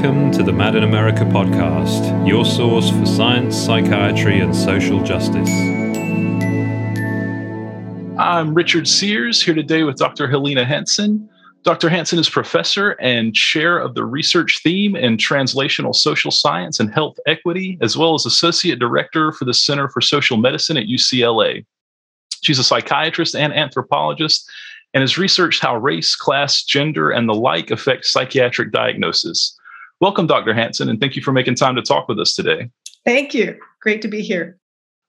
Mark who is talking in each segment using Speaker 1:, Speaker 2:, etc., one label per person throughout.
Speaker 1: Welcome to the Mad in America podcast, your source for science, psychiatry, and social justice.
Speaker 2: I'm Richard Sears here today with Dr. Helena Hansen. Dr. Hansen is professor and chair of the research theme in translational social science and health equity, as well as associate director for the Center for Social Medicine at UCLA. She's a psychiatrist and anthropologist and has researched how race, class, gender, and the like affect psychiatric diagnosis. Welcome, Dr. Hansen, and thank you for making time to talk with us today.
Speaker 3: Thank you. Great to be here.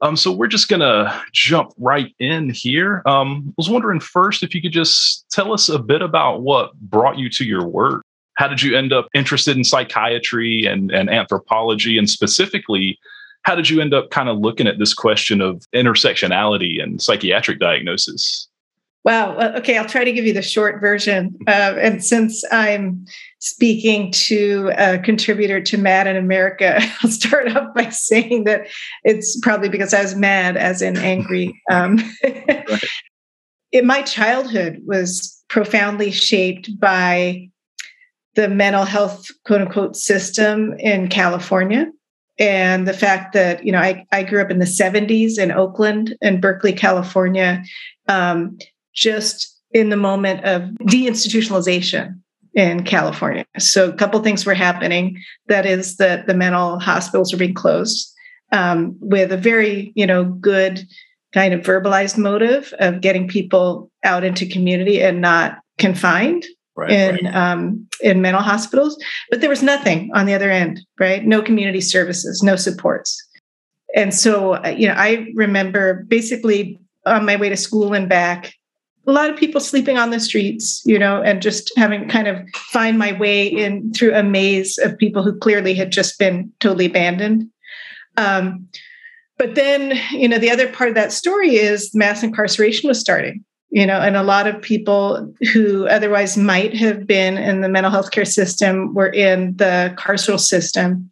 Speaker 2: Um, so we're just gonna jump right in here. Um, I was wondering first if you could just tell us a bit about what brought you to your work. How did you end up interested in psychiatry and, and anthropology, and specifically, how did you end up kind of looking at this question of intersectionality and psychiatric diagnosis?
Speaker 3: Wow. Okay, I'll try to give you the short version. Uh, and since I'm speaking to a contributor to Mad in America, I'll start off by saying that it's probably because I was mad, as in angry. Um, right. my childhood was profoundly shaped by the mental health quote unquote system in California and the fact that you know I, I grew up in the 70s in oakland and berkeley california um, just in the moment of deinstitutionalization in California. So a couple things were happening. That is that the mental hospitals are being closed um, with a very, you know, good kind of verbalized motive of getting people out into community and not confined right, in right. Um, in mental hospitals. But there was nothing on the other end, right? No community services, no supports. And so, uh, you know, I remember basically on my way to school and back, a lot of people sleeping on the streets, you know, and just having kind of find my way in through a maze of people who clearly had just been totally abandoned. Um, but then, you know, the other part of that story is mass incarceration was starting, you know, and a lot of people who otherwise might have been in the mental health care system were in the carceral system.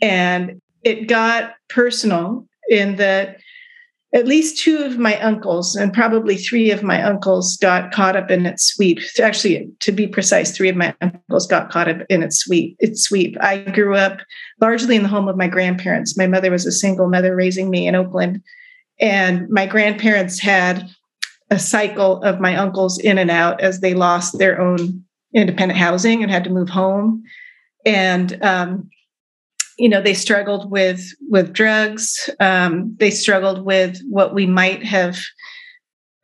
Speaker 3: And it got personal in that at least two of my uncles and probably three of my uncles got caught up in its sweep. Actually, to be precise, three of my uncles got caught up in its sweep. Its sweep. I grew up largely in the home of my grandparents. My mother was a single mother raising me in Oakland, and my grandparents had a cycle of my uncles in and out as they lost their own independent housing and had to move home. And um, you know they struggled with with drugs. Um, they struggled with what we might have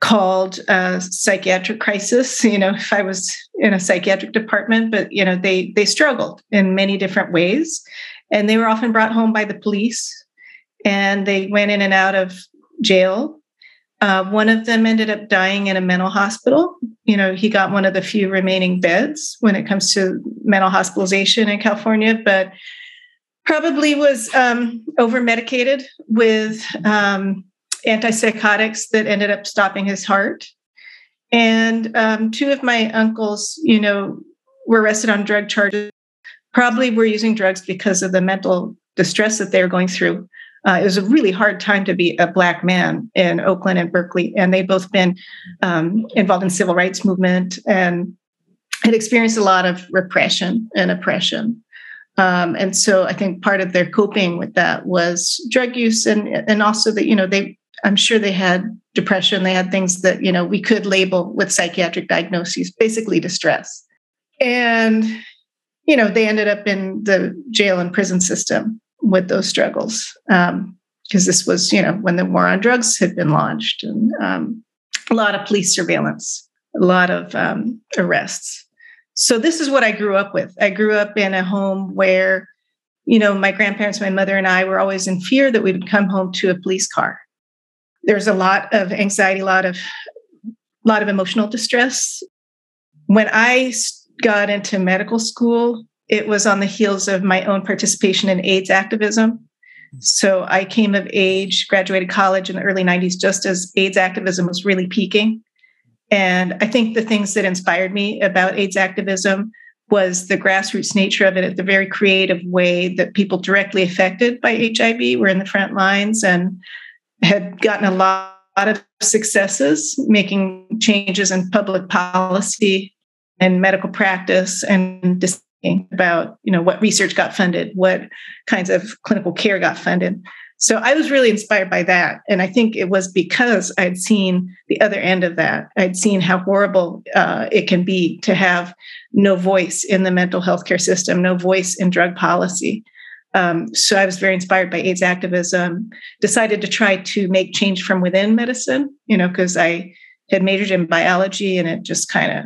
Speaker 3: called a psychiatric crisis. You know if i was in a psychiatric department but you know they they struggled in many different ways. And they were often brought home by the police and they went in and out of jail. Uh, one of them ended up dying in a mental hospital. You know he got one of the few remaining beds when it comes to mental hospitalization in california but probably was um, over medicated with um, antipsychotics that ended up stopping his heart. And um, two of my uncles, you know, were arrested on drug charges. Probably were using drugs because of the mental distress that they were going through. Uh, it was a really hard time to be a black man in Oakland and Berkeley, and they've both been um, involved in civil rights movement and had experienced a lot of repression and oppression. Um, and so I think part of their coping with that was drug use and and also that, you know, they I'm sure they had depression, they had things that, you know, we could label with psychiatric diagnoses, basically distress. And, you know, they ended up in the jail and prison system with those struggles. Um, because this was, you know, when the war on drugs had been launched and um, a lot of police surveillance, a lot of um, arrests. So this is what I grew up with. I grew up in a home where, you know, my grandparents, my mother, and I were always in fear that we would come home to a police car. There's a lot of anxiety, a lot of, a lot of emotional distress. When I got into medical school, it was on the heels of my own participation in AIDS activism. So I came of age, graduated college in the early 90s, just as AIDS activism was really peaking. And I think the things that inspired me about AIDS activism was the grassroots nature of it, the very creative way that people directly affected by HIV were in the front lines and had gotten a lot of successes making changes in public policy and medical practice and about you know what research got funded what kinds of clinical care got funded so i was really inspired by that and i think it was because i'd seen the other end of that i'd seen how horrible uh, it can be to have no voice in the mental health care system no voice in drug policy um, so I was very inspired by AIDS activism. Decided to try to make change from within medicine, you know, because I had majored in biology and it just kind of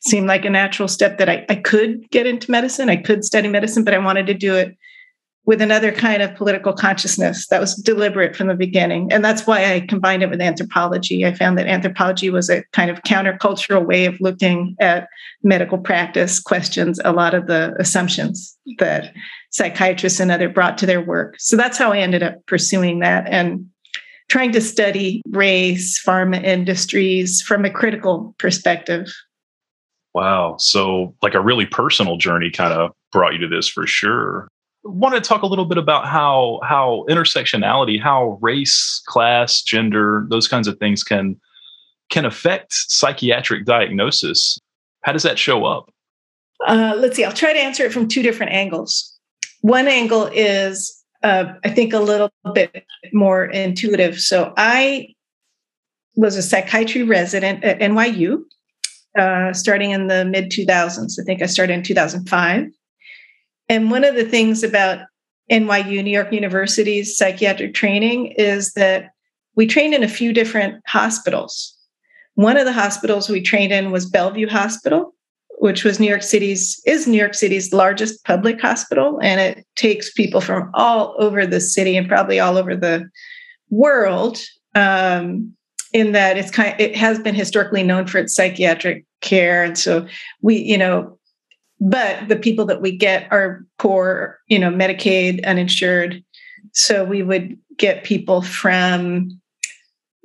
Speaker 3: seemed like a natural step that I, I could get into medicine. I could study medicine, but I wanted to do it with another kind of political consciousness that was deliberate from the beginning. And that's why I combined it with anthropology. I found that anthropology was a kind of countercultural way of looking at medical practice questions, a lot of the assumptions that psychiatrists and other brought to their work. So that's how I ended up pursuing that and trying to study race, pharma industries from a critical perspective.
Speaker 2: Wow. So, like a really personal journey kind of brought you to this for sure. Want to talk a little bit about how how intersectionality, how race, class, gender, those kinds of things can can affect psychiatric diagnosis. How does that show up?
Speaker 3: Uh, let's see. I'll try to answer it from two different angles. One angle is, uh, I think, a little bit more intuitive. So I was a psychiatry resident at NYU uh, starting in the mid 2000s. I think I started in 2005. And one of the things about NYU, New York University's psychiatric training is that we trained in a few different hospitals. One of the hospitals we trained in was Bellevue Hospital, which was New York City's is New York City's largest public hospital, and it takes people from all over the city and probably all over the world. Um, in that it's kind, of, it has been historically known for its psychiatric care, and so we, you know, but the people that we get are poor, you know, Medicaid, uninsured. So we would get people from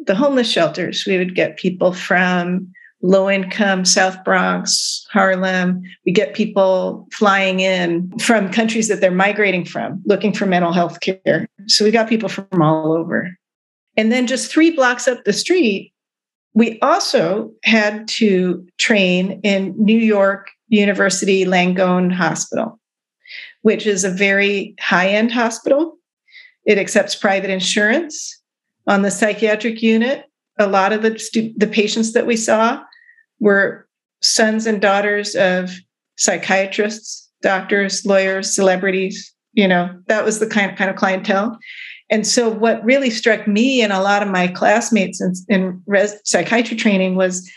Speaker 3: the homeless shelters. We would get people from low income South Bronx, Harlem. We get people flying in from countries that they're migrating from, looking for mental health care. So we got people from all over. And then just three blocks up the street, we also had to train in New York University Langone Hospital, which is a very high end hospital. It accepts private insurance. On the psychiatric unit, a lot of the, stu- the patients that we saw were sons and daughters of psychiatrists, doctors, lawyers, celebrities. You know, that was the kind of, kind of clientele. And so, what really struck me and a lot of my classmates in, in res- psychiatry training was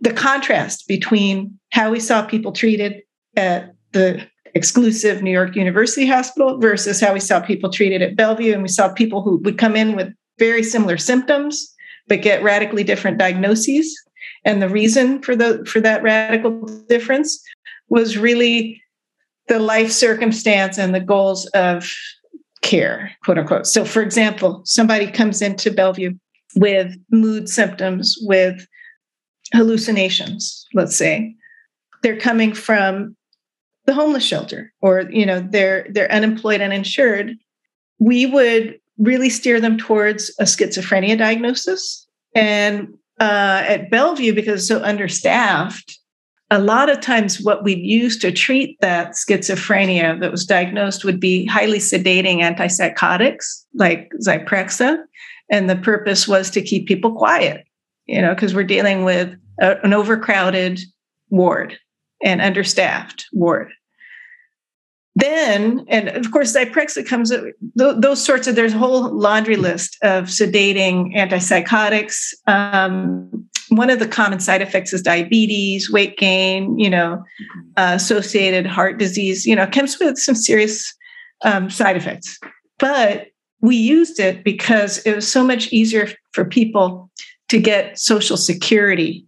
Speaker 3: the contrast between how we saw people treated at the exclusive New York University Hospital versus how we saw people treated at Bellevue. And we saw people who would come in with very similar symptoms, but get radically different diagnoses. And the reason for the for that radical difference was really the life circumstance and the goals of care, quote unquote. So, for example, somebody comes into Bellevue with mood symptoms, with hallucinations, let's say. They're coming from the homeless shelter or you know they're they're unemployed and insured we would really steer them towards a schizophrenia diagnosis and uh, at Bellevue, because it's so understaffed, a lot of times what we'd use to treat that schizophrenia that was diagnosed would be highly sedating antipsychotics like Zyprexa. And the purpose was to keep people quiet, you know, because we're dealing with a, an overcrowded ward and understaffed ward. Then, and of course, Zyprexa comes, those sorts of, there's a whole laundry list of sedating antipsychotics. Um, one of the common side effects is diabetes, weight gain, you know, uh, associated heart disease, you know, comes with some serious um, side effects. But we used it because it was so much easier for people to get social security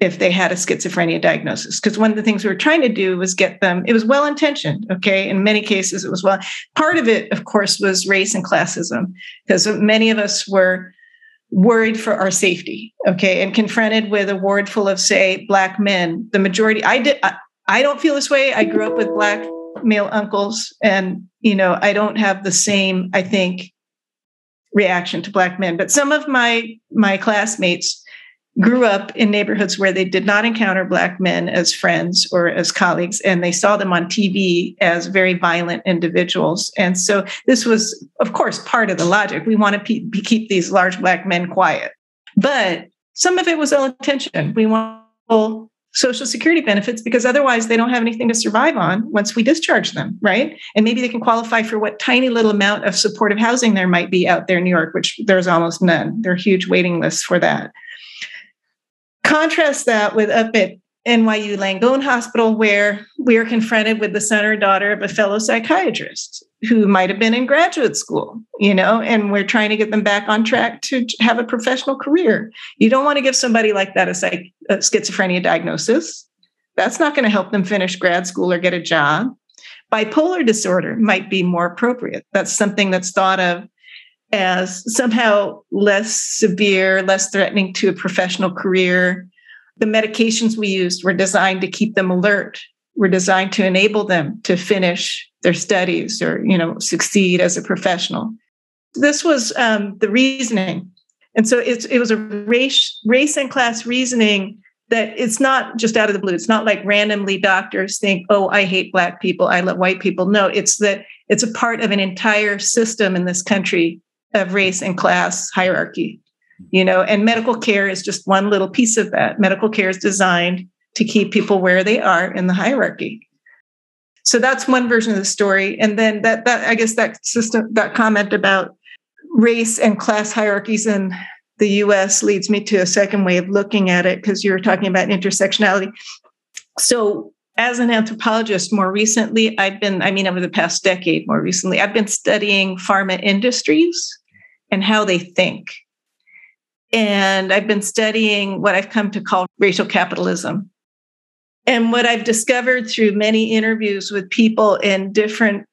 Speaker 3: if they had a schizophrenia diagnosis. Because one of the things we were trying to do was get them, it was well intentioned, okay? In many cases, it was well. Part of it, of course, was race and classism, because many of us were worried for our safety, okay? And confronted with a ward full of, say, Black men. The majority, I did, I, I don't feel this way. I grew up with Black male uncles, and, you know, I don't have the same, I think, reaction to Black men. But some of my my classmates, grew up in neighborhoods where they did not encounter Black men as friends or as colleagues, and they saw them on TV as very violent individuals. And so this was, of course, part of the logic. We want to pe- keep these large Black men quiet. But some of it was ill intention. We want social security benefits because otherwise they don't have anything to survive on once we discharge them, right? And maybe they can qualify for what tiny little amount of supportive housing there might be out there in New York, which there's almost none. There are huge waiting lists for that. Contrast that with up at NYU Langone Hospital, where we are confronted with the son or daughter of a fellow psychiatrist who might have been in graduate school, you know, and we're trying to get them back on track to have a professional career. You don't want to give somebody like that a, psych, a schizophrenia diagnosis. That's not going to help them finish grad school or get a job. Bipolar disorder might be more appropriate. That's something that's thought of as somehow less severe, less threatening to a professional career. The medications we used were designed to keep them alert, were designed to enable them to finish their studies or you know succeed as a professional. This was um, the reasoning, and so it's, it was a race race and class reasoning that it's not just out of the blue. It's not like randomly doctors think, "Oh, I hate black people, I love white people." No, it's that it's a part of an entire system in this country of race and class hierarchy. You know, and medical care is just one little piece of that. Medical care is designed to keep people where they are in the hierarchy so that's one version of the story and then that that i guess that system that comment about race and class hierarchies in the us leads me to a second way of looking at it because you're talking about intersectionality so as an anthropologist more recently i've been i mean over the past decade more recently i've been studying pharma industries and how they think. And i've been studying what i've come to call racial capitalism. And what I've discovered through many interviews with people in different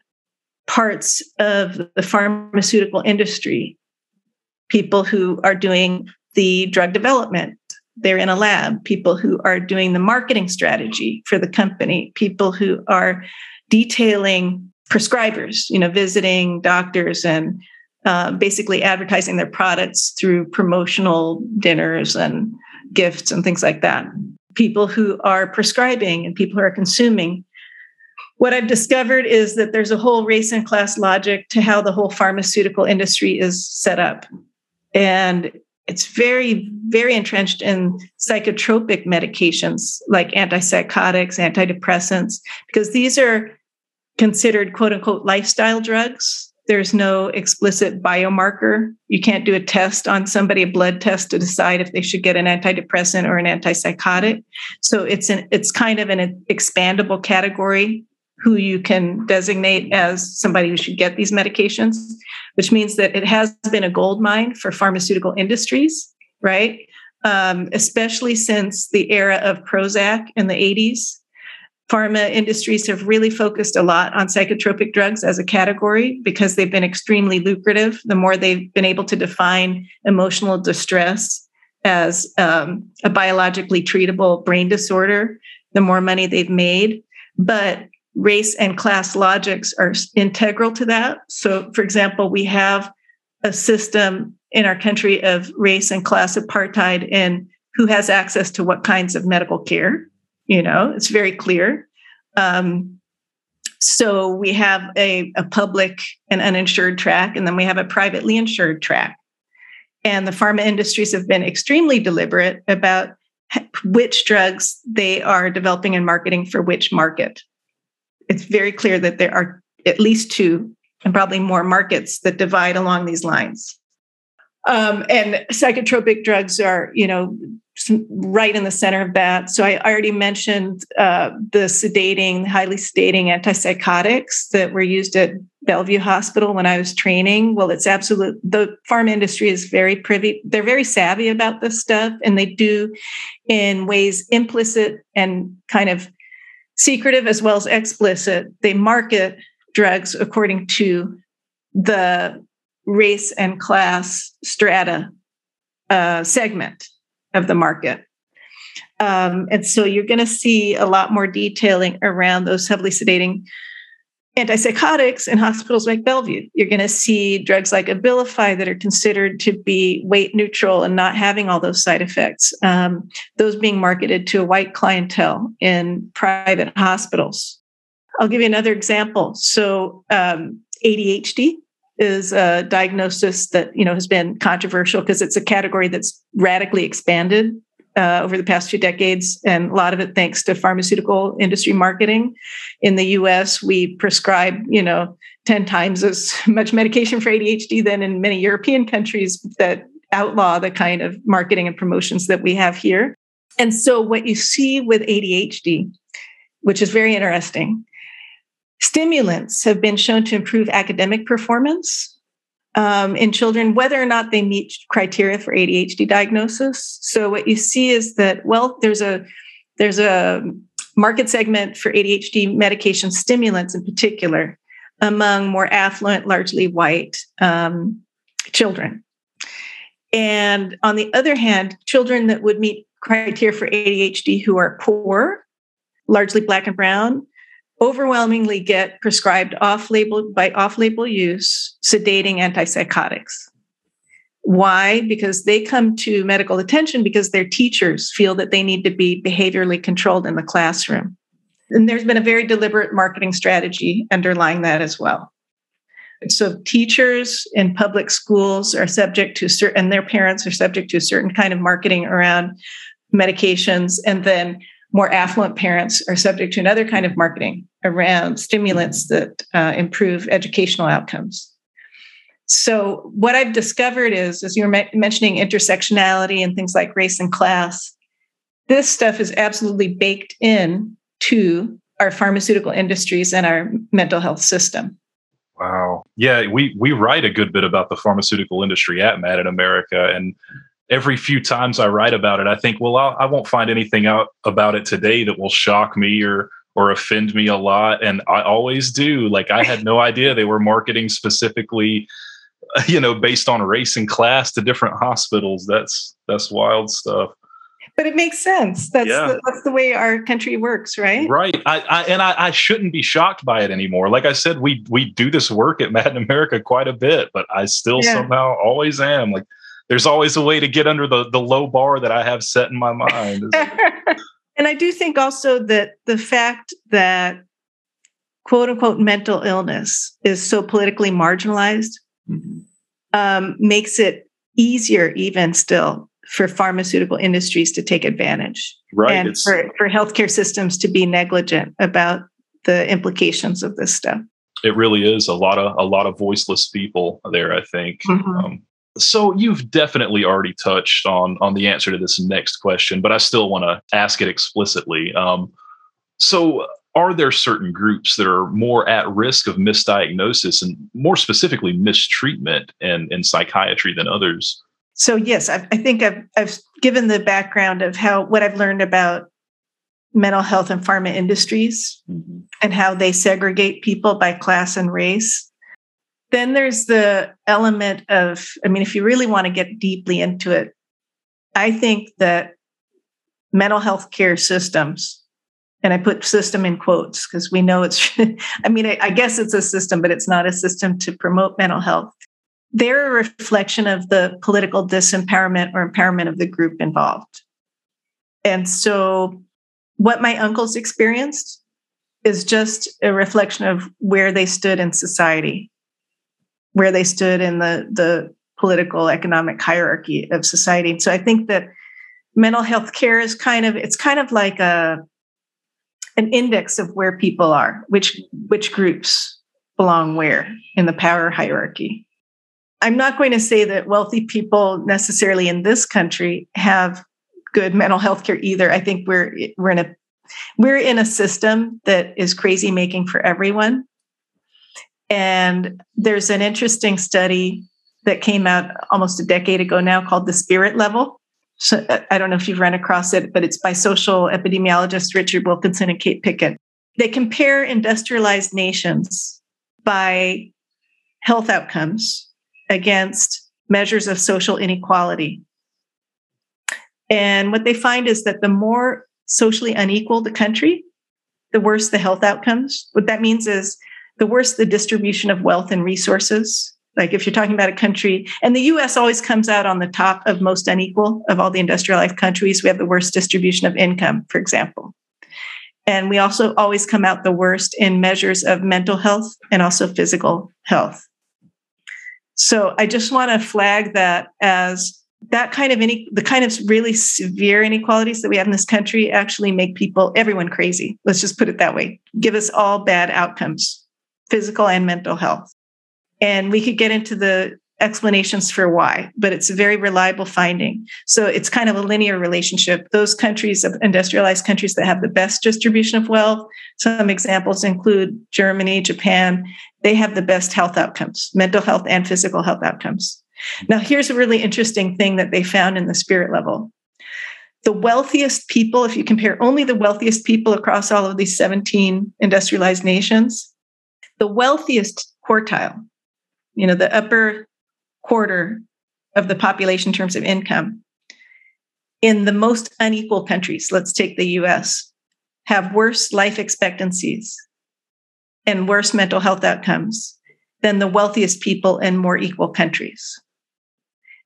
Speaker 3: parts of the pharmaceutical industry, people who are doing the drug development, they're in a lab, people who are doing the marketing strategy for the company, people who are detailing prescribers, you know, visiting doctors and uh, basically advertising their products through promotional dinners and gifts and things like that people who are prescribing and people who are consuming. What I've discovered is that there's a whole race and class logic to how the whole pharmaceutical industry is set up. And it's very, very entrenched in psychotropic medications like antipsychotics, antidepressants, because these are considered quote unquote lifestyle drugs there's no explicit biomarker. You can't do a test on somebody, a blood test to decide if they should get an antidepressant or an antipsychotic. So it's an it's kind of an expandable category who you can designate as somebody who should get these medications, which means that it has been a gold mine for pharmaceutical industries, right? Um, especially since the era of Prozac in the 80s pharma industries have really focused a lot on psychotropic drugs as a category because they've been extremely lucrative. The more they've been able to define emotional distress as um, a biologically treatable brain disorder, the more money they've made. But race and class logics are integral to that. So, for example, we have a system in our country of race and class apartheid in who has access to what kinds of medical care you know it's very clear. Um, so we have a, a public and uninsured track and then we have a privately insured track. And the pharma industries have been extremely deliberate about which drugs they are developing and marketing for which market. It's very clear that there are at least two and probably more markets that divide along these lines. Um, and psychotropic drugs are you know right in the center of that. So I already mentioned uh, the sedating, highly sedating antipsychotics that were used at Bellevue Hospital when I was training. Well, it's absolute. The pharma industry is very privy. They're very savvy about this stuff, and they do in ways implicit and kind of secretive as well as explicit. They market drugs according to the race and class strata uh, segment of the market. Um, and so you're going to see a lot more detailing around those heavily sedating antipsychotics in hospitals like Bellevue. You're going to see drugs like Abilify that are considered to be weight neutral and not having all those side effects. Um, those being marketed to a white clientele in private hospitals. I'll give you another example. So, um, ADHD is a diagnosis that you know has been controversial because it's a category that's radically expanded uh, over the past few decades, and a lot of it thanks to pharmaceutical industry marketing. In the U.S., we prescribe, you know, ten times as much medication for ADHD than in many European countries that outlaw the kind of marketing and promotions that we have here. And so, what you see with ADHD, which is very interesting, stimulants have been shown to improve academic performance um, in children, whether or not they meet criteria for ADHD diagnosis. So what you see is that well, there's a there's a market segment for ADHD medication stimulants in particular among more affluent, largely white um, children. And on the other hand, children that would meet criteria for ADHD who are poor, largely black and brown, overwhelmingly get prescribed off-label by off-label use sedating antipsychotics. Why? Because they come to medical attention because their teachers feel that they need to be behaviorally controlled in the classroom. And there's been a very deliberate marketing strategy underlying that as well. So teachers in public schools are subject to certain and their parents are subject to a certain kind of marketing around medications and then more affluent parents are subject to another kind of marketing around stimulants that uh, improve educational outcomes. So, what I've discovered is, as you were mentioning intersectionality and things like race and class, this stuff is absolutely baked in to our pharmaceutical industries and our mental health system.
Speaker 2: Wow. Yeah, we we write a good bit about the pharmaceutical industry at Mad in America, and every few times I write about it, I think, well, I'll, I will not find anything out about it today that will shock me or or offend me a lot, and I always do. Like I had no idea they were marketing specifically, you know, based on race and class to different hospitals. That's that's wild stuff.
Speaker 3: But it makes sense. That's yeah. the, that's the way our country works, right?
Speaker 2: Right. I, I and I, I shouldn't be shocked by it anymore. Like I said, we we do this work at Mad in America quite a bit, but I still yeah. somehow always am like there's always a way to get under the the low bar that I have set in my mind.
Speaker 3: and I do think also that the fact that quote unquote mental illness is so politically marginalized mm-hmm. um, makes it easier even still for pharmaceutical industries to take advantage
Speaker 2: right
Speaker 3: and it's, for, for healthcare systems to be negligent about the implications of this stuff
Speaker 2: it really is a lot of a lot of voiceless people there i think mm-hmm. um, so you've definitely already touched on on the answer to this next question, but I still want to ask it explicitly. Um, so are there certain groups that are more at risk of misdiagnosis and more specifically mistreatment in, in psychiatry than others?
Speaker 3: So yes, I, I think I've, I've given the background of how what I've learned about mental health and pharma industries mm-hmm. and how they segregate people by class and race. Then there's the element of, I mean, if you really want to get deeply into it, I think that mental health care systems, and I put system in quotes because we know it's, I mean, I, I guess it's a system, but it's not a system to promote mental health. They're a reflection of the political disempowerment or empowerment of the group involved. And so, what my uncles experienced is just a reflection of where they stood in society where they stood in the the political economic hierarchy of society. So I think that mental health care is kind of it's kind of like a an index of where people are, which which groups belong where in the power hierarchy. I'm not going to say that wealthy people necessarily in this country have good mental health care either. I think we're we're in a we're in a system that is crazy making for everyone. And there's an interesting study that came out almost a decade ago now called the spirit level. So uh, I don't know if you've run across it, but it's by social epidemiologists Richard Wilkinson and Kate Pickett. They compare industrialized nations by health outcomes against measures of social inequality. And what they find is that the more socially unequal the country, the worse the health outcomes. What that means is the worse the distribution of wealth and resources. Like if you're talking about a country, and the US always comes out on the top of most unequal of all the industrialized countries. We have the worst distribution of income, for example. And we also always come out the worst in measures of mental health and also physical health. So I just want to flag that as that kind of any the kind of really severe inequalities that we have in this country actually make people everyone crazy. Let's just put it that way. Give us all bad outcomes, physical and mental health. And we could get into the explanations for why, but it's a very reliable finding. So it's kind of a linear relationship. Those countries, of industrialized countries that have the best distribution of wealth, some examples include Germany, Japan, they have the best health outcomes, mental health and physical health outcomes. Now, here's a really interesting thing that they found in the spirit level. The wealthiest people, if you compare only the wealthiest people across all of these 17 industrialized nations, the wealthiest quartile, you know, the upper quarter of the population in terms of income in the most unequal countries, let's take the US, have worse life expectancies and worse mental health outcomes than the wealthiest people in more equal countries.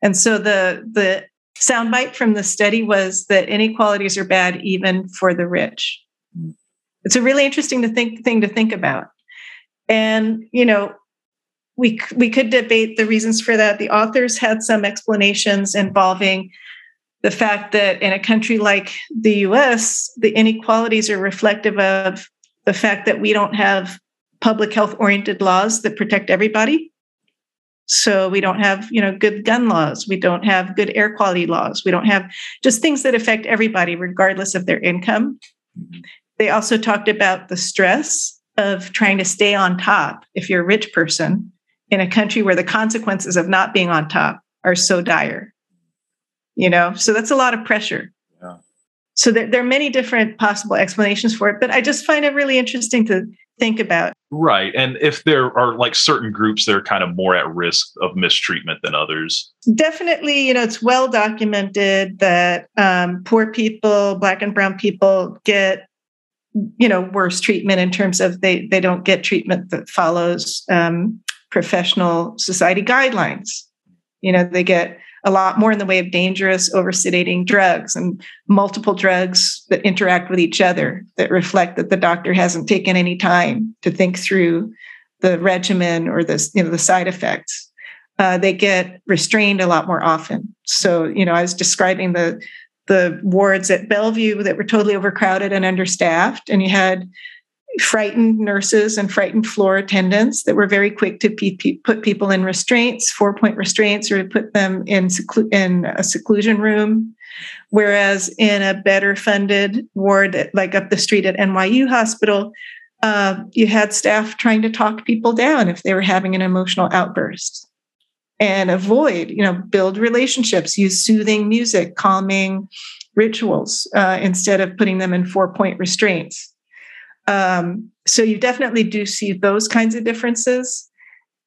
Speaker 3: And so the, the soundbite from the study was that inequalities are bad even for the rich. Mm. It's a really interesting to think, thing to think about. And, you know, we we could debate the reasons for that. The authors had some explanations involving the fact that in a country like the US, the inequalities are reflective of the fact that we don't have public health oriented laws that protect everybody. So we don't have, you know, good gun laws, we don't have good air quality laws, we don't have just things that affect everybody regardless of their income. They also talked about the stress of trying to stay on top if you're a rich person in a country where the consequences of not being on top are so dire you know? So that's a lot of pressure. Yeah. so there, there are many different possible explanations for it but i just find it really interesting to think about.
Speaker 2: Right and if there are like certain groups that are kind of more at risk of mistreatment than others?
Speaker 3: Definitely you know it's well documented that um, poor people black and brown people get you know worse treatment in terms of they they don't get treatment that follows um, professional society guidelines. You know, they get a lot more in the way of dangerous, over-sedating drugs and multiple drugs that interact with each other that reflect that the doctor hasn't taken any time to think through the regimen or the, you know, the side effects. Uh, they get restrained a lot more often. So, you know, I was describing the the wards at Bellevue that were totally overcrowded and understaffed, and you had frightened nurses and frightened floor attendants that were very quick to pe- put people in restraints, four point restraints, or to put them in, seclu- in a seclusion room. Whereas in a better funded ward, like up the street at NYU Hospital, uh, you had staff trying to talk people down if they were having an emotional outburst and avoid, you know, build relationships, use soothing music, calming rituals uh, instead of putting them in four point restraints. Um, so you definitely do see those kinds of differences.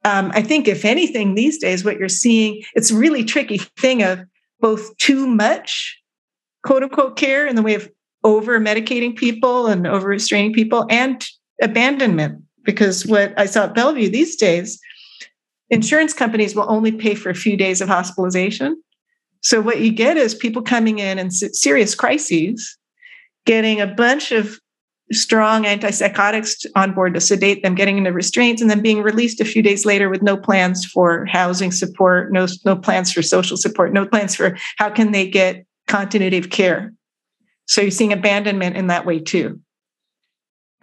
Speaker 3: Um, I think, if anything, these days, what you're seeing, it's a really tricky thing of both too much quote unquote care in the way of over medicating people and over restraining people and abandonment. Because what I saw at Bellevue these days, insurance companies will only pay for a few days of hospitalization. So what you get is people coming in in serious crises, getting a bunch of strong antipsychotics on board to sedate them, getting into restraints, and then being released a few days later with no plans for housing support, no, no plans for social support, no plans for how can they get continuity of care. So you're seeing abandonment in that way too.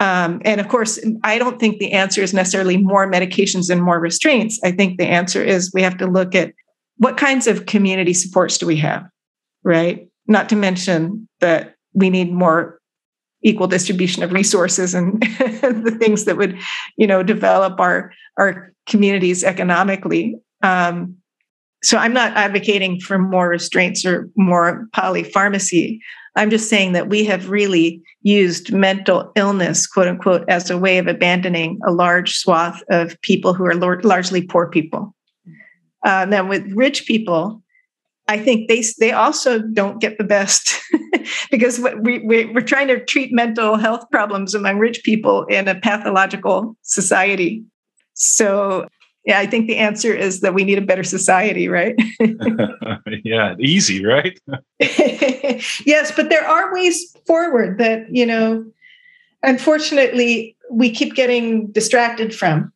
Speaker 3: Um, and of course, I don't think the answer is necessarily more medications and more restraints. I think the answer is we have to look at what kinds of community supports do we have, right? Not to mention that we need more equal distribution of resources and the things that would you know develop our our communities economically um, so i'm not advocating for more restraints or more polypharmacy i'm just saying that we have really used mental illness quote unquote as a way of abandoning a large swath of people who are largely poor people uh, now with rich people I think they they also don't get the best because we, we we're trying to treat mental health problems among rich people in a pathological society. So yeah, I think the answer is that we need a better society, right?
Speaker 2: yeah, easy, right?
Speaker 3: yes, but there are ways forward that, you know, unfortunately, we keep getting distracted from.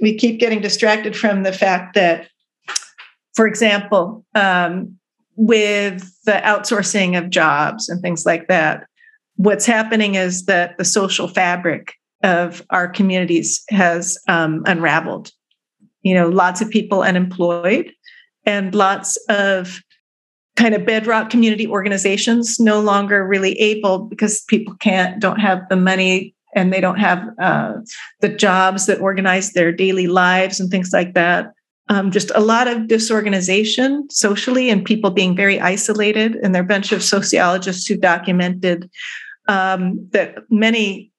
Speaker 3: We keep getting distracted from the fact that, for example, um, with the outsourcing of jobs and things like that, what's happening is that the social fabric of our communities has um, unraveled you know, lots of people unemployed and lots of kind of bedrock community organizations no longer really able because people can't don't have the money and they don't have uh, the jobs that organize their daily lives and things like that. Um, just a lot of disorganization socially and people being very isolated. And there are a bunch of sociologists who documented um, that many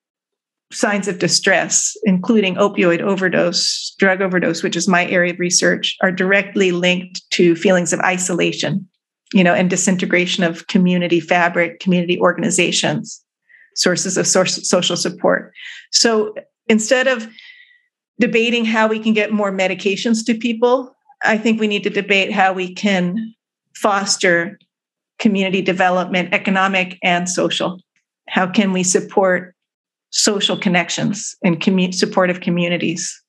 Speaker 3: signs of distress, including opioid overdose, drug overdose, which is my area of research, are directly linked to feelings of isolation, you know, and disintegration of community fabric, community organizations, sources of source, social support. So instead of debating how we can get more medications to people, I think we need to debate how we can foster community development, economic and social. How can we support social connections and commu- supportive communities.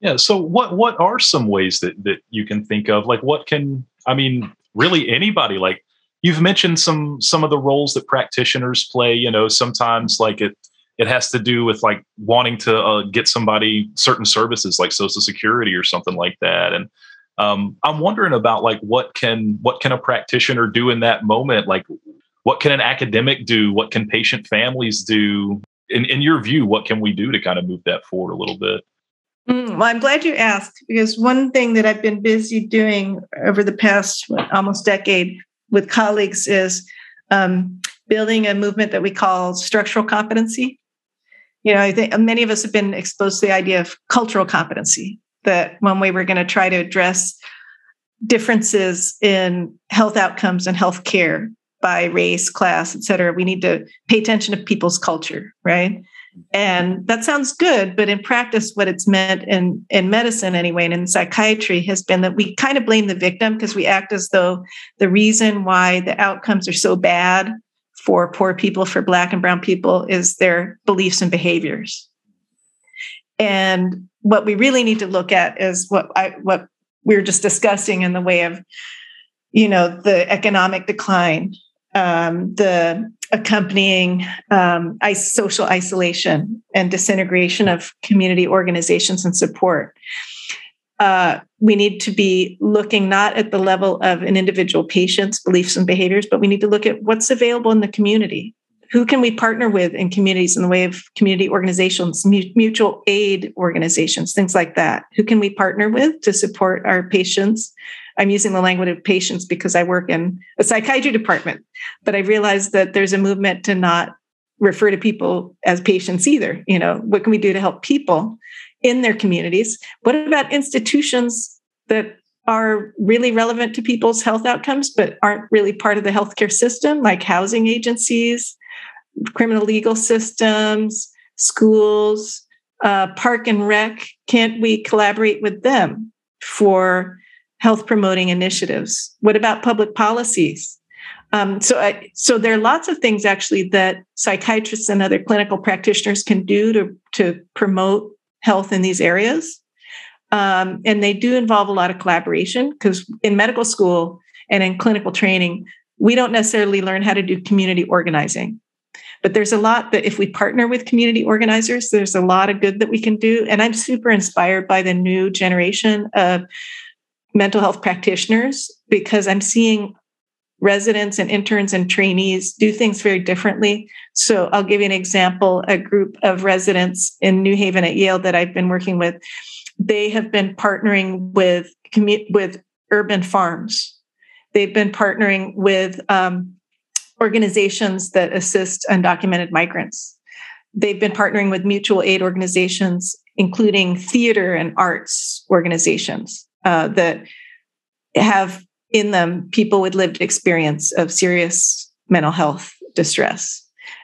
Speaker 2: Yeah. So what what are some ways that that you can think of? Like what can I mean, really anybody like you've mentioned some some of the roles that practitioners play, you know, sometimes like it it has to do with like wanting to uh, get somebody certain services like social security or something like that and um, i'm wondering about like what can what can a practitioner do in that moment like what can an academic do what can patient families do in, in your view, what can we do to kind of move that forward a little bit?
Speaker 3: Mm, well, I'm glad you asked because one thing that I've been busy doing over the past what, almost decade with colleagues is um, building a movement that we call structural competency. You know, I think many of us have been exposed to the idea of cultural competency, that one way we're going to try to address differences in health outcomes and health care by race, class, et cetera. We need to pay attention to people's culture, right? And that sounds good, but in practice, what it's meant in, in medicine anyway, and in psychiatry has been that we kind of blame the victim because we act as though the reason why the outcomes are so bad for poor people, for Black and Brown people, is their beliefs and behaviors. And what we really need to look at is what I what we're just discussing in the way of, you know, the economic decline um, the accompanying um, social isolation and disintegration of community organizations and support. Uh, we need to be looking not at the level of an individual patient's beliefs and behaviors, but we need to look at what's available in the community. Who can we partner with in communities in the way of community organizations, mutual aid organizations, things like that? Who can we partner with to support our patients I'm using the language of patients because I work in a psychiatry department, but I realized that there's a movement to not refer to people as patients either. You know, what can we do to help people in their communities? What about institutions that are really relevant to people's health outcomes, but aren't really part of the healthcare system, like housing agencies, criminal legal systems, schools, uh, park and rec? Can't we collaborate with them for health promoting initiatives? What about public policies? Um, so, I, so there are lots of things actually that psychiatrists and other clinical practitioners can do to to promote health in these areas, um, and they do involve a lot of collaboration because in medical school and in clinical training, we don't necessarily learn how to do community organizing. But there's a lot that if we partner with community organizers, there's a lot of good that we can do. And I'm super inspired by the new generation of mental health practitioners because I'm seeing residents and interns and trainees do things very differently. So I'll give you an example. A group of residents in New Haven at Yale that I've been working with, they have been partnering with with urban farms. They've been partnering with um, organizations that assist undocumented migrants. They've been partnering with mutual aid organizations, including theater and arts organizations uh, that have in them people with lived experience of serious mental health distress.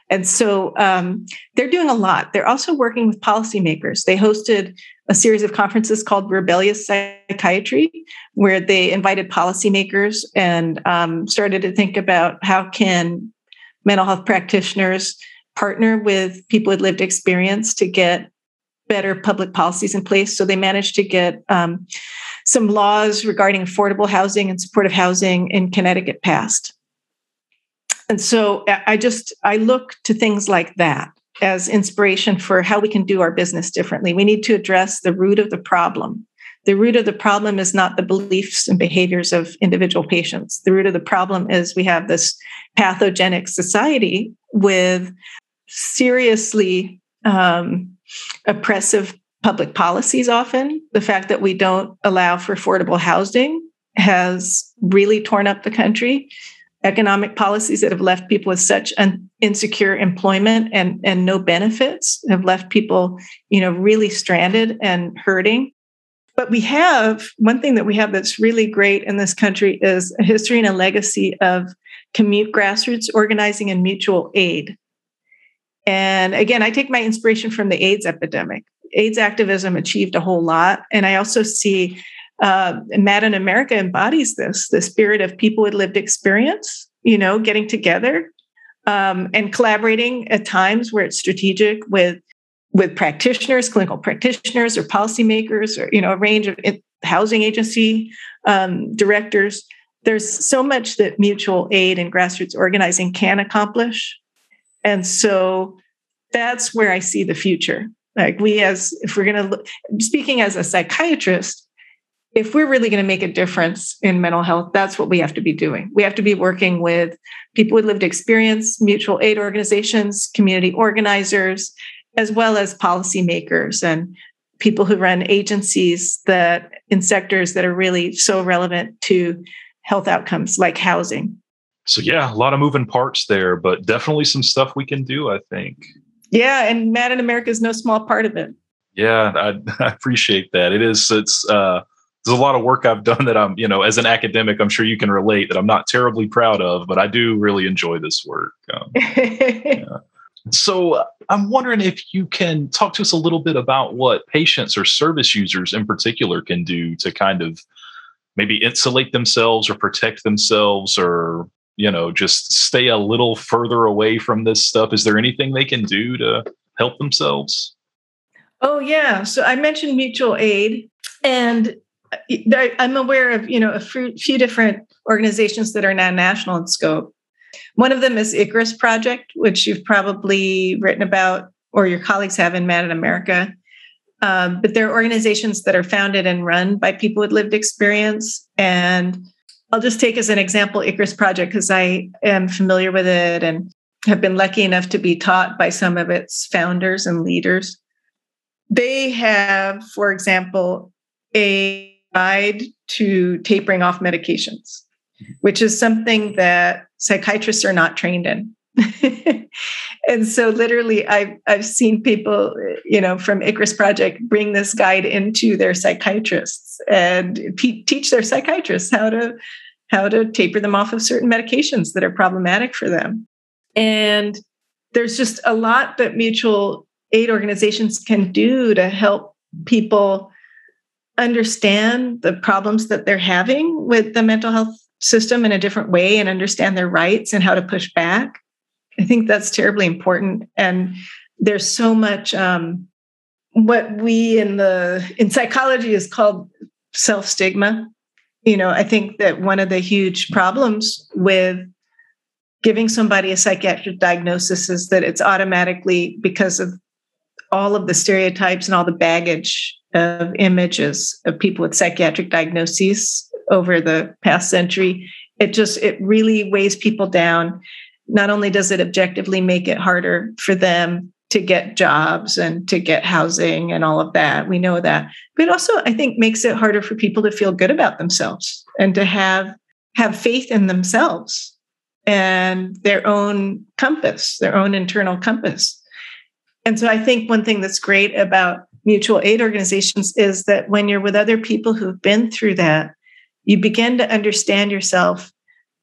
Speaker 3: And so um, they're doing a lot. They're also working with policymakers. They hosted a series of conferences called Rebellious Psychiatry, where they invited policymakers and um, started to think about how can mental health practitioners partner with people with lived experience to get better public policies in place. So they managed to get um, some laws regarding affordable housing and supportive housing in Connecticut passed. And so I just I look to things like that as inspiration for how we can do our business differently. We need to address the root of the problem. The root of the problem is not the beliefs and behaviors of individual patients. The root of the problem is we have this pathogenic society with seriously um, oppressive public policies often. The fact that we don't allow for affordable housing has really torn up the country. Economic policies that have left people with such an insecure employment and, and no benefits have left people you know really stranded and hurting. But we have one thing that we have that's really great in this country is a history and a legacy of commute grassroots organizing and mutual aid. And again i take my inspiration from the aids epidemic aids activism achieved a whole lot and i also see uh, Mad in America embodies this the spirit of people with lived experience, you know, getting together um, and collaborating at times where it's strategic with with practitioners, clinical practitioners, or policymakers, or you know, a range of housing agency um, directors. There's so much that mutual aid and grassroots organizing can accomplish, and so that's where I see the future. Like we, as if we're going to, speaking as a psychiatrist, if we're really going to make a difference in mental health, that's what we have to be doing. We have to be working with people with lived experience, mutual aid organizations, community organizers, as well as policymakers and people who run agencies that in sectors that are really so relevant to health outcomes like housing.
Speaker 2: So yeah, a lot of moving parts there, but definitely some stuff we can do, I think.
Speaker 3: Yeah, and Mad in America is no small part of it.
Speaker 2: Yeah, I, I appreciate that. It is it's uh there's a lot of work I've done that I'm, you know, as an academic, I'm sure you can relate that I'm not terribly proud of, but I do really enjoy this work. Um, yeah. So uh, I'm wondering if you can talk to us a little bit about what patients or service users in particular can do to kind of maybe insulate themselves or protect themselves or you know just stay a little further away from this stuff is there anything they can do to help themselves
Speaker 3: oh yeah so i mentioned mutual aid and I'm aware of you know a few different organizations that are now national in scope. One of them is Icarus Project, which you've probably written about or your colleagues have in Mad in America. Um, but they're organizations that are founded and run by people with lived experience. And I'll just take as an example Icarus Project because I am familiar with it and have been lucky enough to be taught by some of its founders and leaders. They have, for example, a guide to tapering off medications, which is something that psychiatrists are not trained in. and so literally I've I've seen people, you know, from Icarus Project bring this guide into their psychiatrists and teach their psychiatrists how to how to taper them off of certain medications that are problematic for them. And there's just a lot that mutual aid organizations can do to help people understand the problems that they're having with the mental health system in a different way and understand their rights and how to push back. I think that's terribly important. And there's so much um, what we in the in psychology is called self stigma. You know, I think that one of the huge problems with giving somebody a psychiatric diagnosis is that it's automatically because of all of the stereotypes and all the baggage of images of people with psychiatric diagnoses over the past century it just it really weighs people down not only does it objectively make it harder for them to get jobs and to get housing and all of that we know that but also i think makes it harder for people to feel good about themselves and to have have faith in themselves and their own compass their own internal compass. And so i think one thing that's great about mutual aid organizations is that when you're with other people who've been through that, you begin to understand yourself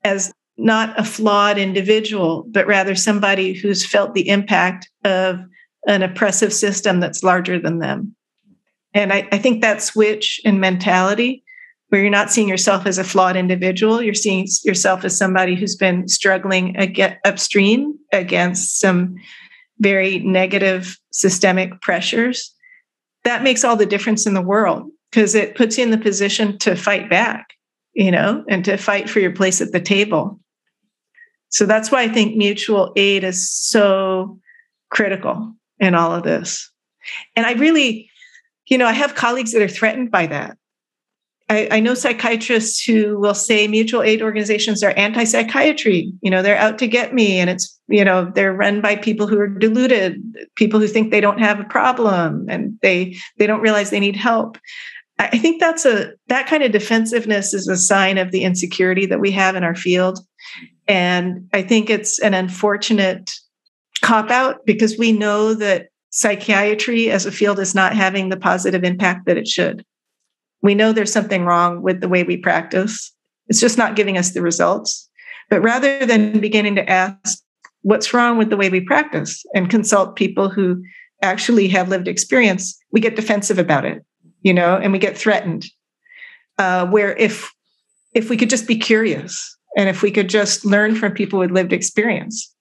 Speaker 3: as not a flawed individual, but rather somebody who's felt the impact of an oppressive system that's larger than them. And I, I, think that switch in mentality, where you're not seeing yourself as a flawed individual, you're seeing yourself as somebody who's been struggling again, upstream against some very negative systemic pressures. That makes all the difference in the world because it puts you in the position to fight back, you know, and to fight for your place at the table. So that's why I think mutual aid is so critical in all of this. And I really, you know, I have colleagues that are threatened by that. I, I know psychiatrists who will say mutual aid organizations are anti psychiatry. You know, they're out to get me, and it's, you know, they're run by people who are deluded, people who think they don't have a problem and they they don't realize they need help. I think that's a that kind of defensiveness is a sign of the insecurity that we have in our field. And I think it's an unfortunate cop out because we know that psychiatry as a field is not having the positive impact that it should. We know there's something wrong with the way we practice. It's just not giving us the results. But rather than beginning to ask what's wrong with the way we practice and consult people who actually have lived experience, we get defensive about it you know, and we get threatened. Uh, where if if we could just be curious and if we could just learn from people with lived experience,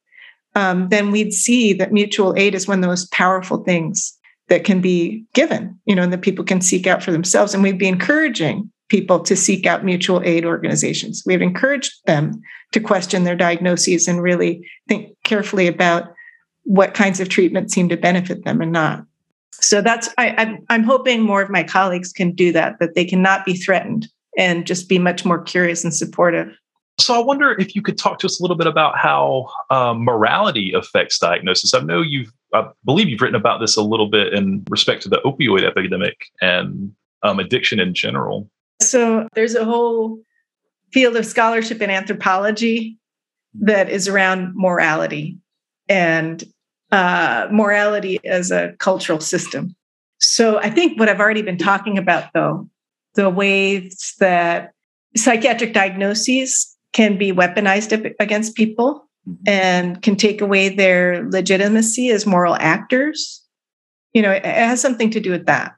Speaker 3: um, then we'd see that mutual aid is one of the most powerful things that can be given, you know, and that people can seek out for themselves. And we'd be encouraging people to seek out mutual aid organizations. We've encouraged them to question their diagnoses and really think carefully about what kinds of treatment seem to benefit them and not so that's I, I'm, I'm hoping more of my colleagues can do that that they cannot be threatened and just be much more curious and supportive
Speaker 2: so I wonder if you could talk to us a little bit about how um, morality affects diagnosis. I know you've, I believe you've written about this a little bit in respect to the opioid epidemic and um, addiction in general.
Speaker 3: So there's a whole field of scholarship in anthropology that is around morality and uh, morality as a cultural system. So I think what I've already been talking about, though, the ways that psychiatric diagnoses can be weaponized against people mm-hmm. and can take away their legitimacy as moral actors, you know, it has something to do with that.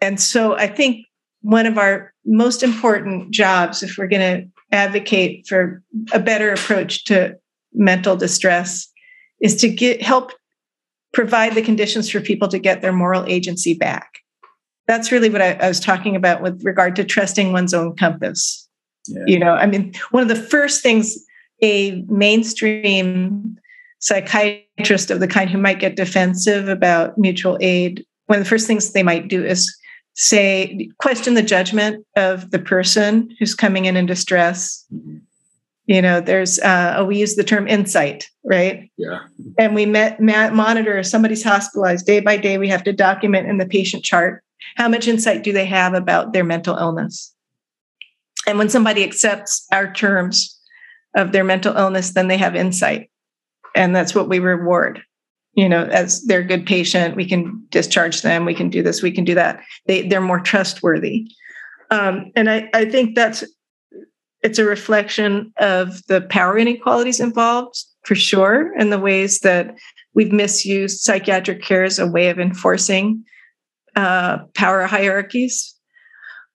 Speaker 3: And so I think one of our most important jobs, if we're going to advocate for a better approach to mental distress, is to get help provide the conditions for people to get their moral agency back. That's really what I, I was talking about with regard to trusting one's own compass. Yeah. You know, I mean, one of the first things a mainstream psychiatrist of the kind who might get defensive about mutual aid, one of the first things they might do is say, question the judgment of the person who's coming in in distress. Mm-hmm. You know there's uh, oh, we use the term insight right?
Speaker 2: Yeah.
Speaker 3: And we met, monitor somebody's hospitalized day by day. We have to document in the patient chart how much insight do they have about their mental illness and when somebody accepts our terms of their mental illness then they have insight. And that's what we reward. You know as they're a good patient we can discharge them we can do this we can do that. They, they're more trustworthy. Um, and I, I think that's it's a reflection of the power inequalities involved for sure and the ways that we've misused psychiatric care as a way of enforcing uh, power hierarchies.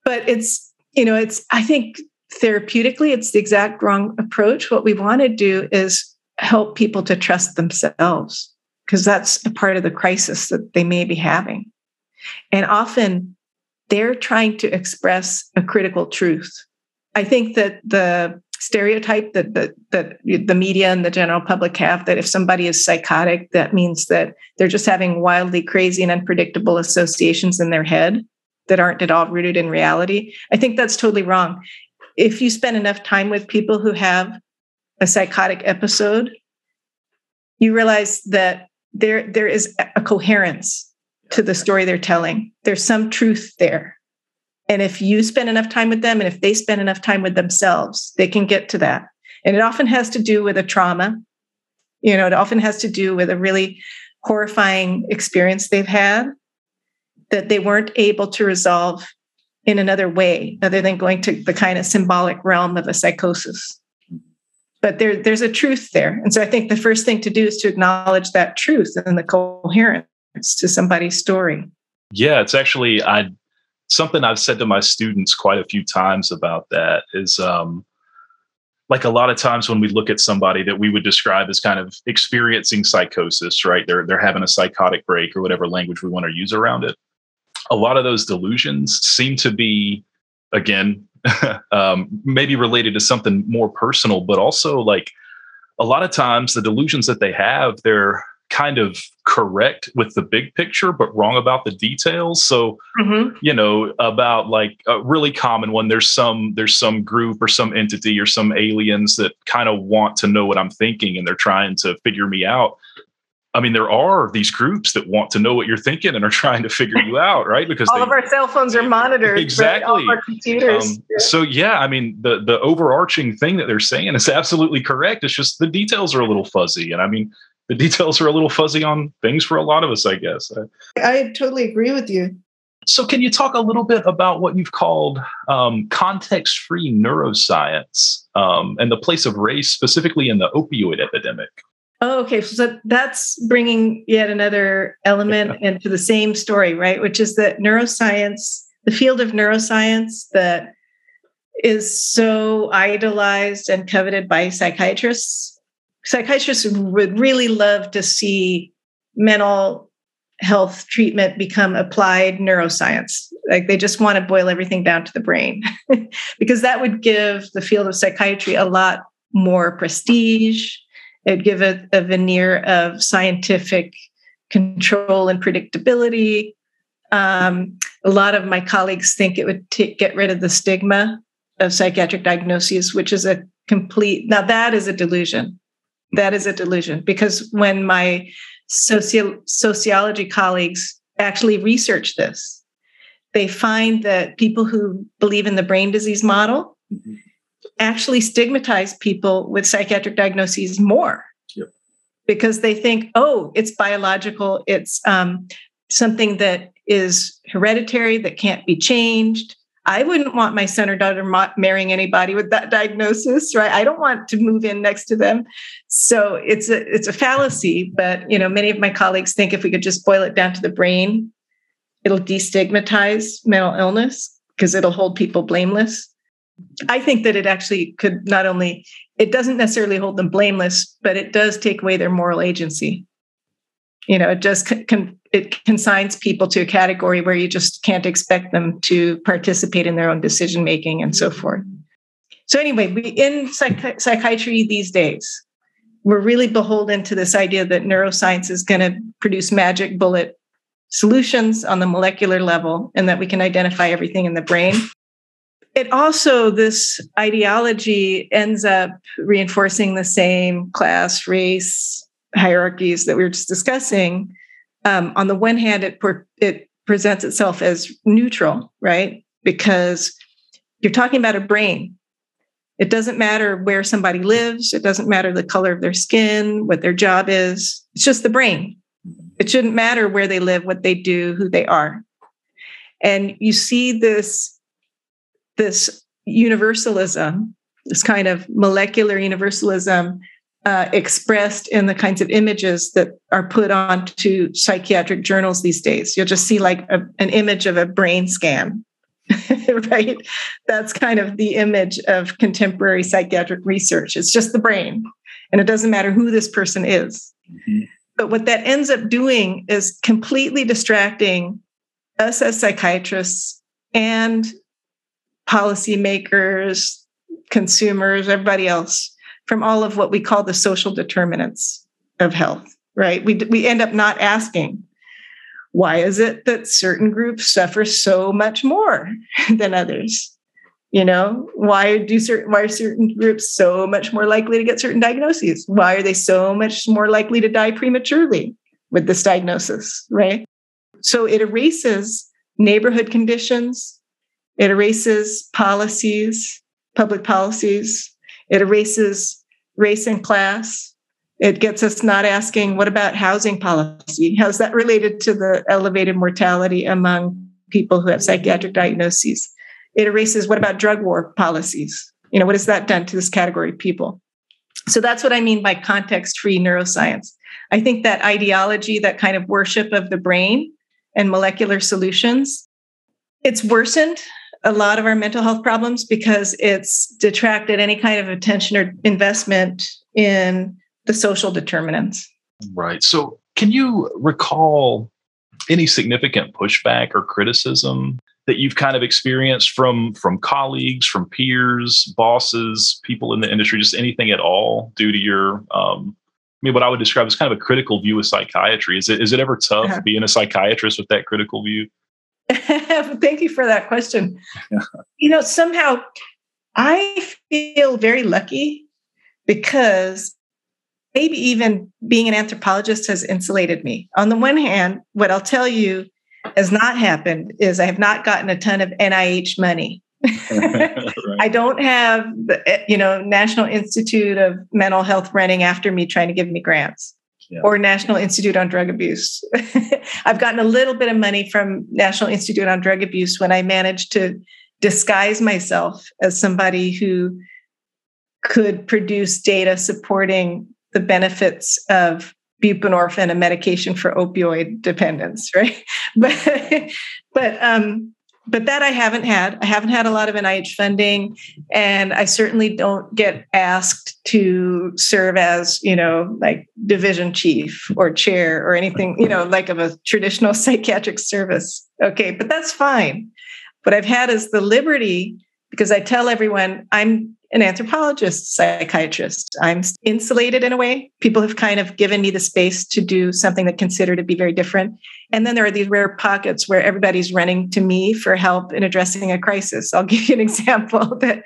Speaker 3: But it's you know it's i think therapeutically it's the exact wrong approach. What we want to do is help people to trust themselves because that's a part of the crisis that they may be having. And often they're trying to express a critical truth. I think that the stereotype that the, that the media and the general public have that if somebody is psychotic, that means that they're just having wildly crazy and unpredictable associations in their head that aren't at all rooted in reality. I think that's totally wrong. If you spend enough time with people who have a psychotic episode, you realize that there there is a coherence to the story they're telling. There's some truth there. And if you spend enough time with them and if they spend enough time with themselves, they can get to that. And it often has to do with a trauma. You know, it often has to do with a really horrifying experience they've had that they weren't able to resolve in another way other than going to the kind of symbolic realm of a psychosis. But there, there's a truth there. And so I think the first thing to do is to acknowledge that truth and the coherence to somebody's story.
Speaker 2: Yeah, it's actually I something I've said to my students quite a few times about that is um, like a lot of times when we look at somebody that we would describe as kind of experiencing psychosis, right? They're they're having a psychotic break or whatever language we want to use around it. A lot of those delusions seem to be, again, um, maybe related to something more personal, but also like a lot of times the delusions that they have, they're kind of correct with the big picture but wrong about the details so mm-hmm. you know about like a really common one there's some there's some group or some entity or some aliens that kind of want to know what i'm thinking and they're trying to figure me out I mean, there are these groups that want to know what you're thinking and are trying to figure you out, right?
Speaker 3: Because all they, of our cell phones are monitored,
Speaker 2: exactly.
Speaker 3: Right? our computers. Um,
Speaker 2: yeah. So yeah, I mean, the the overarching thing that they're saying is absolutely correct. It's just the details are a little fuzzy, and I mean, the details are a little fuzzy on things for a lot of us, I guess.
Speaker 3: I totally agree with you.
Speaker 2: So, can you talk a little bit about what you've called um, context free neuroscience um, and the place of race, specifically in the opioid epidemic?
Speaker 3: Oh, okay. So that's bringing yet another element into the same story, right? Which is that neuroscience, the field of neuroscience that is so idolized and coveted by psychiatrists psychiatrists would really love to see mental health treatment become applied neuroscience. Like they just want to boil everything down to the brain because that would give the field of psychiatry a lot more prestige. It'd give it a veneer of scientific control and predictability. Um, a lot of my colleagues think it would t- get rid of the stigma of psychiatric diagnoses, which is a complete, now that is a delusion that is a delusion because when my socio- sociology colleagues actually research this, they find that people who believe in the brain disease model mm-hmm. Actually stigmatize people with psychiatric diagnoses more yep. because they think, oh, it's biological, it's um, something that is hereditary that can't be changed. I wouldn't want my son or daughter marrying anybody with that diagnosis, right? I don't want to move in next to them. So it's a it's a fallacy, but you know, many of my colleagues think if we could just boil it down to the brain, it'll destigmatize mental illness because it'll hold people blameless. I think that it actually could not only it doesn't necessarily hold them blameless, but it does take away their moral agency. You know, it just it consigns people to a category where you just can't expect them to participate in their own decision making and so forth. So anyway, we in psychi- psychiatry these days, we're really beholden to this idea that neuroscience is going to produce magic bullet solutions on the molecular level and that we can identify everything in the brain. It also, this ideology ends up reinforcing the same class, race hierarchies that we were just discussing um, on the one hand, it it presents itself as neutral, right? Because you're talking about a brain. It doesn't matter where somebody lives. It doesn't matter the color of their skin, what their job is. It's just the brain. It shouldn't matter where they live, what they do, who they are. And you see this, this universalism, this kind of molecular universalism uh, expressed in the kinds of images that are put onto psychiatric journals these days. You'll just see like a, an image of a brain scan, right? That's kind of the image of contemporary psychiatric research. It's just the brain, and it doesn't matter who this person is. Mm-hmm. But what that ends up doing is completely distracting us as psychiatrists and policymakers, consumers, everybody else from all of what we call the social determinants of health, right? We, we end up not asking, why is it that certain groups suffer so much more than others? You know, why do certain why are certain groups so much more likely to get certain diagnoses? Why are they so much more likely to die prematurely with this diagnosis, right? So it erases neighborhood conditions, it erases policies, public policies, it erases race and class. It gets us not asking, what about housing policy? How's that related to the elevated mortality among people who have psychiatric diagnoses? it erases what about drug war policies? You know, what has that done to this category of people? So that's what I mean by context free neuroscience. I think that ideology, that kind of worship of the brain and molecular solutions, it's worsened a lot of our mental health problems because it's detracted any kind of attention or investment in the social determinants.
Speaker 2: Right. So, can you recall any significant pushback or criticism that you've kind of experienced from from colleagues, from peers, bosses, people in the industry, just anything at all due to your um, I mean, what I would describe as kind of a critical view of psychiatry. Is it is it ever tough uh-huh. being a psychiatrist with that critical view?
Speaker 3: Thank you for that question. Yeah. You know, somehow I feel very lucky because maybe even being an anthropologist has insulated me. On the one hand, what I'll tell you has not happened is I have not gotten a ton of NIH money. right. I don't have the you know National Institute of Mental Health running after me trying to give me grants yeah. or National Institute on Drug Abuse. I've gotten a little bit of money from National Institute on Drug Abuse when I managed to disguise myself as somebody who could produce data supporting the benefits of buprenorphine, a medication for opioid dependence, right? But but um, but that I haven't had. I haven't had a lot of NIH funding, and I certainly don't get asked to serve as, you know, like division chief or chair or anything, you know, like of a traditional psychiatric service. Okay, but that's fine. What I've had is the liberty because I tell everyone I'm an anthropologist, psychiatrist. I'm insulated in a way. People have kind of given me the space to do something that consider to be very different. And then there are these rare pockets where everybody's running to me for help in addressing a crisis. I'll give you an example that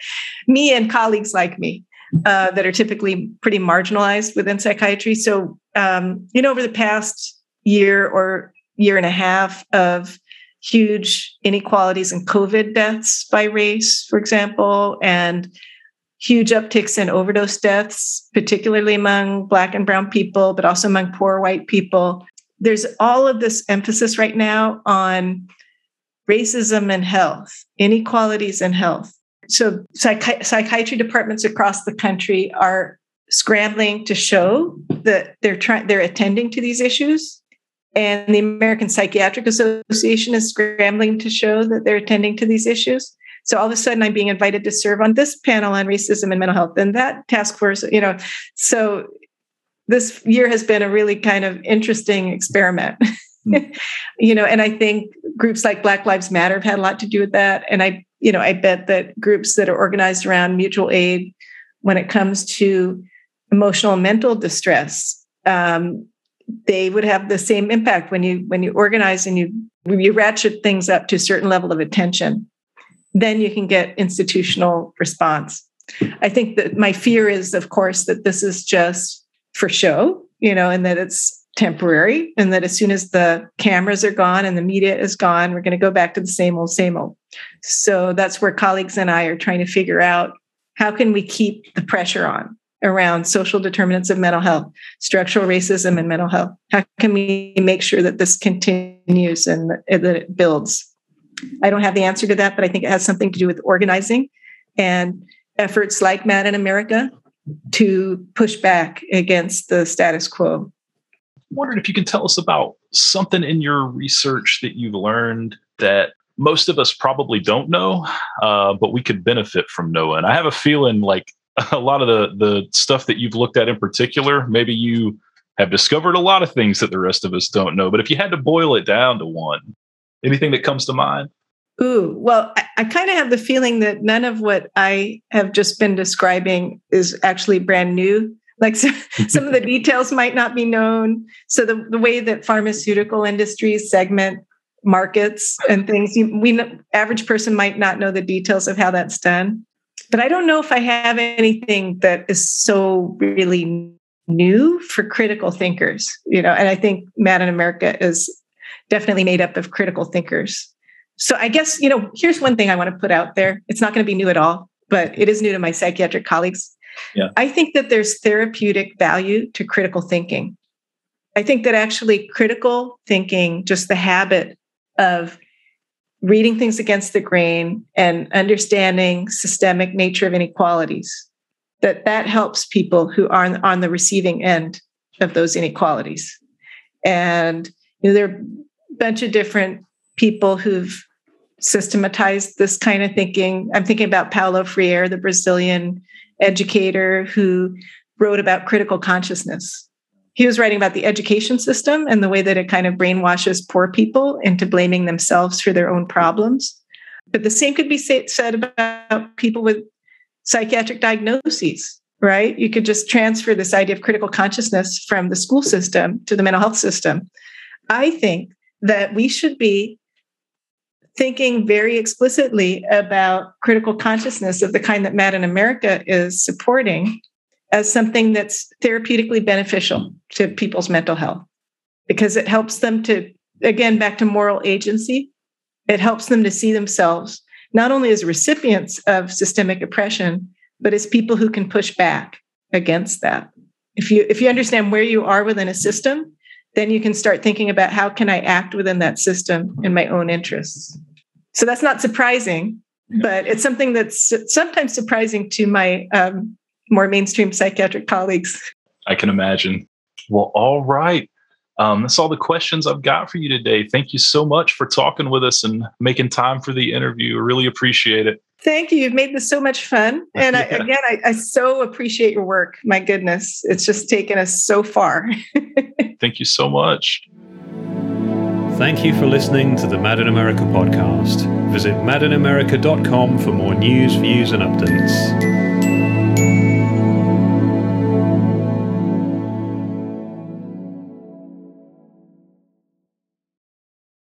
Speaker 3: me and colleagues like me uh, that are typically pretty marginalized within psychiatry. So, um, you know, over the past year or year and a half of huge inequalities in COVID deaths by race, for example, and huge upticks in overdose deaths, particularly among Black and Brown people, but also among poor white people. There's all of this emphasis right now on racism and health, inequalities in health. So, psychi- psychiatry departments across the country are scrambling to show that they're trying they're attending to these issues and the American Psychiatric Association is scrambling to show that they're attending to these issues so all of a sudden, I'm being invited to serve on this panel on racism and mental health and that task force, you know. So this year has been a really kind of interesting experiment. Mm. you know, and I think groups like Black Lives Matter have had a lot to do with that. And I, you know, I bet that groups that are organized around mutual aid when it comes to emotional and mental distress, um, they would have the same impact when you when you organize and you you ratchet things up to a certain level of attention then you can get institutional response. I think that my fear is, of course, that this is just for show, you know, and that it's temporary, and that as soon as the cameras are gone and the media is gone, we're going to go back to the same old, same old. So that's where colleagues and I are trying to figure out how can we keep the pressure on around social determinants of mental health, structural racism and mental health? How can we make sure that this continues and that it builds? I don't have the answer to that, but I think it has something to do with organizing and efforts like Mad in America to push back against the status quo.
Speaker 2: I'm wondering if you can tell us about something in your research that you've learned that most of us probably don't know, uh, but we could benefit from knowing. I have a feeling like a lot of the the stuff that you've looked at in particular, maybe you have discovered a lot of things that the rest of us don't know. But if you had to boil it down to one, Anything that comes to mind?
Speaker 3: Ooh, well, I, I kind of have the feeling that none of what I have just been describing is actually brand new. Like so, some of the details might not be known. So the, the way that pharmaceutical industries segment markets and things, you, we average person might not know the details of how that's done. But I don't know if I have anything that is so really new for critical thinkers, you know. And I think Mad in America is definitely made up of critical thinkers. So I guess, you know, here's one thing I want to put out there. It's not going to be new at all, but it is new to my psychiatric colleagues. Yeah. I think that there's therapeutic value to critical thinking. I think that actually critical thinking, just the habit of reading things against the grain and understanding systemic nature of inequalities that that helps people who are on, on the receiving end of those inequalities and you know, there bunch of different people who've systematized this kind of thinking i'm thinking about paulo freire the brazilian educator who wrote about critical consciousness he was writing about the education system and the way that it kind of brainwashes poor people into blaming themselves for their own problems. But the same could be said about people with psychiatric diagnoses, right? You could just transfer this idea of critical consciousness from the school system to the mental health system. I think that we should be thinking very explicitly about critical consciousness of the kind that Mad in America is supporting as something that's therapeutically beneficial to people's mental health because it helps them to, again, back to moral agency, it helps them to see themselves not only as recipients of systemic oppression, but as people who can push back against that. If you if you understand where you are within a system, then you can start thinking about how can I act within that system in my own interests. So that's not surprising, but it's something that's sometimes surprising to my um, more mainstream psychiatric colleagues.
Speaker 2: I can imagine. Well, all right. Um, that's all the questions I've got for you today. Thank you so much for talking with us and making time for the interview. I really appreciate it.
Speaker 3: Thank you. You've made this so much fun. And yeah. I, again, I, I, so appreciate your work. My goodness, it's just taken us so far.
Speaker 2: Thank you so much.
Speaker 1: Thank you for listening to the Mad in America podcast. Visit madinamerica.com for more news, views, and updates.